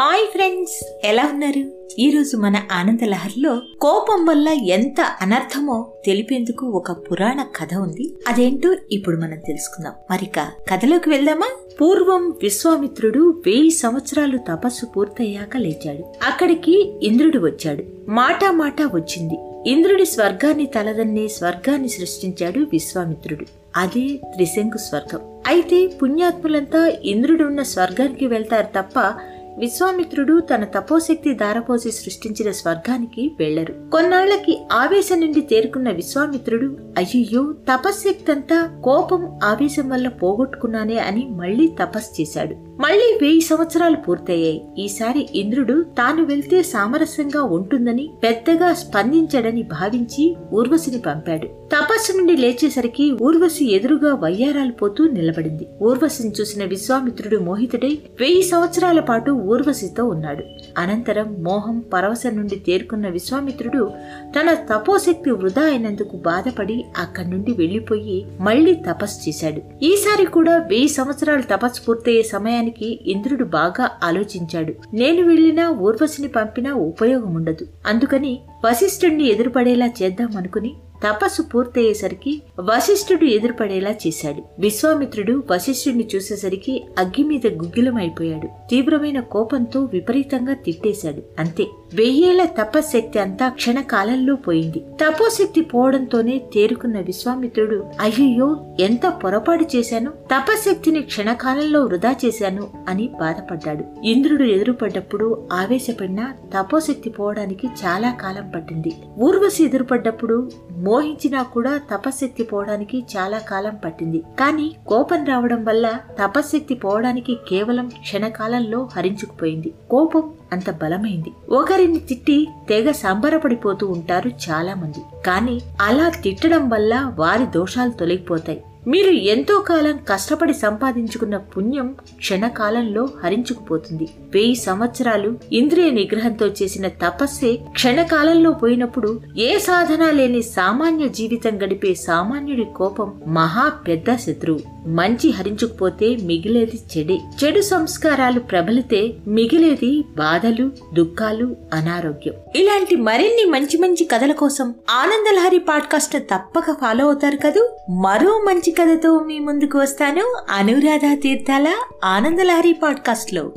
Hi friends ఎలా ఉన్నారు? ఈరోజు మన ఆనందలహరిలో కోపం వల్ల ఎంత అనర్థమో తెలిపేందుకు ఒక పురాణ కథ ఉంది. అదేంటో ఇప్పుడు మనం తెలుసుకుందాం. మరిక కథలోకి వెళ్దామా? పూర్వం విశ్వామిత్రుడు వెయ్యి సంవత్సరాలు తపస్సు పూర్తయ్యాక లేచాడు. అక్కడికి ఇంద్రుడు వచ్చాడు. మాటా మాటా వచ్చింది. ఇంద్రుడి స్వర్గాన్ని తలదన్నే స్వర్గాన్ని సృష్టించాడు విశ్వామిత్రుడు. అదే త్రిశంకు స్వర్గం. అయితే పుణ్యాత్ములంతా ఇంద్రుడున్న స్వర్గానికి వెళ్తారు తప్ప విశ్వామిత్రుడు తన తపోశక్తి దారపోసి సృష్టించిన స్వర్గానికి వెళ్ళరు కొన్నాళ్ళకి ఆవేశం నుండి తేరుకున్న విశ్వామిత్రుడు అయ్యయ్యో తపశ్శక్తి అంతా కోపం ఆవేశం వల్ల పోగొట్టుకున్నానే అని మళ్ళీ తపస్సు చేశాడు. మళ్ళీ వెయ్యి సంవత్సరాలు పూర్తయ్యాయి ఈసారి ఇంద్రుడు తాను వెళ్తే సామరస్యంగా ఉంటుందని పెద్దగా స్పందించడని భావించి ఊర్వశిని పంపాడు. తపస్సు నుండి లేచేసరికి ఊర్వశి ఎదురుగా వయ్యారాలు పోతూ నిలబడింది. ఊర్వశిని చూసిన విశ్వామిత్రుడు మోహితుడై వెయ్యి సంవత్సరాల పాటు ఊర్వశితో ఉన్నాడు. అనంతరం మోహం పరవశం నుండి తేరుకున్న విశ్వామిత్రుడు తన తపోశక్తి వృధా అయినందుకు బాధపడి అక్కడి నుండి వెళ్ళిపోయి మళ్ళీ తపస్సు చేశాడు. ఈసారి కూడా వెయ్యి సంవత్సరాలు తపస్సు పూర్తయ్యే విషయానికి ఇంద్రుడు బాగా ఆలోచించాడు. నేను వెళ్ళినా ఊర్వశిని పంపినా ఉపయోగం ఉండదు అందుకని వశిష్ఠుణ్ణి ఎదురుపడేలా చేద్దామనుకుని తపస్సు పూర్తయ్యేసరికి వశిష్ఠుడు ఎదురుపడేలా చేశాడు. విశ్వామిత్రుడు వశిష్ఠుడిని చూసేసరికి అగ్గి మీద గుగ్గిలమైపోయాడు. తీవ్రమైన కోపంతో విపరీతంగా తిట్టేశాడు. అంతే. వెయ్యేళ్ళ తపశ్శక్తి అంతా క్షణకాలంలో పోయింది. తపోశక్తి పోవడంతోనే తేరుకున్న విశ్వామిత్రుడు అయ్యయ్యో ఎంత పొరపాటు చేశాను? తపశ్శక్తిని క్షణకాలంలో వృధా చేశాను అని బాధపడ్డాడు. ఇంద్రుడు ఎదురుపడ్డప్పుడు ఆవేశపడిన తపోశక్తి పోవడానికి చాలా కాలం పట్టింది. ఊర్వశి ఎదురుపడ్డప్పుడు మోహించినా కూడా తపశక్తి పోవడానికి చాలా కాలం పట్టింది. కానీ కోపం రావడం వల్ల తపశక్తి పోవడానికి కేవలం క్షణకాలంలో హరించుకుపోయింది. కోపం అంత బలమైంది. ఒకరిని తిట్టి తెగ సంబరపడిపోతూ ఉంటారు చాలా మంది. కానీ అలా తిట్టడం వల్ల వారి దోషాలు తొలగిపోతాయి. మీరు ఎంతో కాలం కష్టపడి సంపాదించుకున్న పుణ్యం క్షణకాలంలో హరించుకుపోతుంది. వెయ్యి సంవత్సరాలు ఇంద్రియ నిగ్రహంతో చేసిన తపస్సే క్షణకాలంలో పోయినప్పుడు ఏ సాధన లేని సామాన్య జీవితం గడిపే సామాన్యుడి కోపం మహా పెద్ద శత్రువు. మంచి హరించుకుపోతే మిగిలేది చెడే. చెడు సంస్కారాలు ప్రబలితే మిగిలేది బాధలు దుఃఖాలు అనారోగ్యం. ఇలాంటి మరిన్ని మంచి మంచి కథల కోసం ఆనందలహరి పాడ్కాస్ట్ తప్పక ఫాలో అవుతారు కదూ? మరో మంచి కథతో మీ ముందుకు వస్తాను. అనురాధ తీర్థాల ఆనందలహరి పాడ్కాస్ట్లో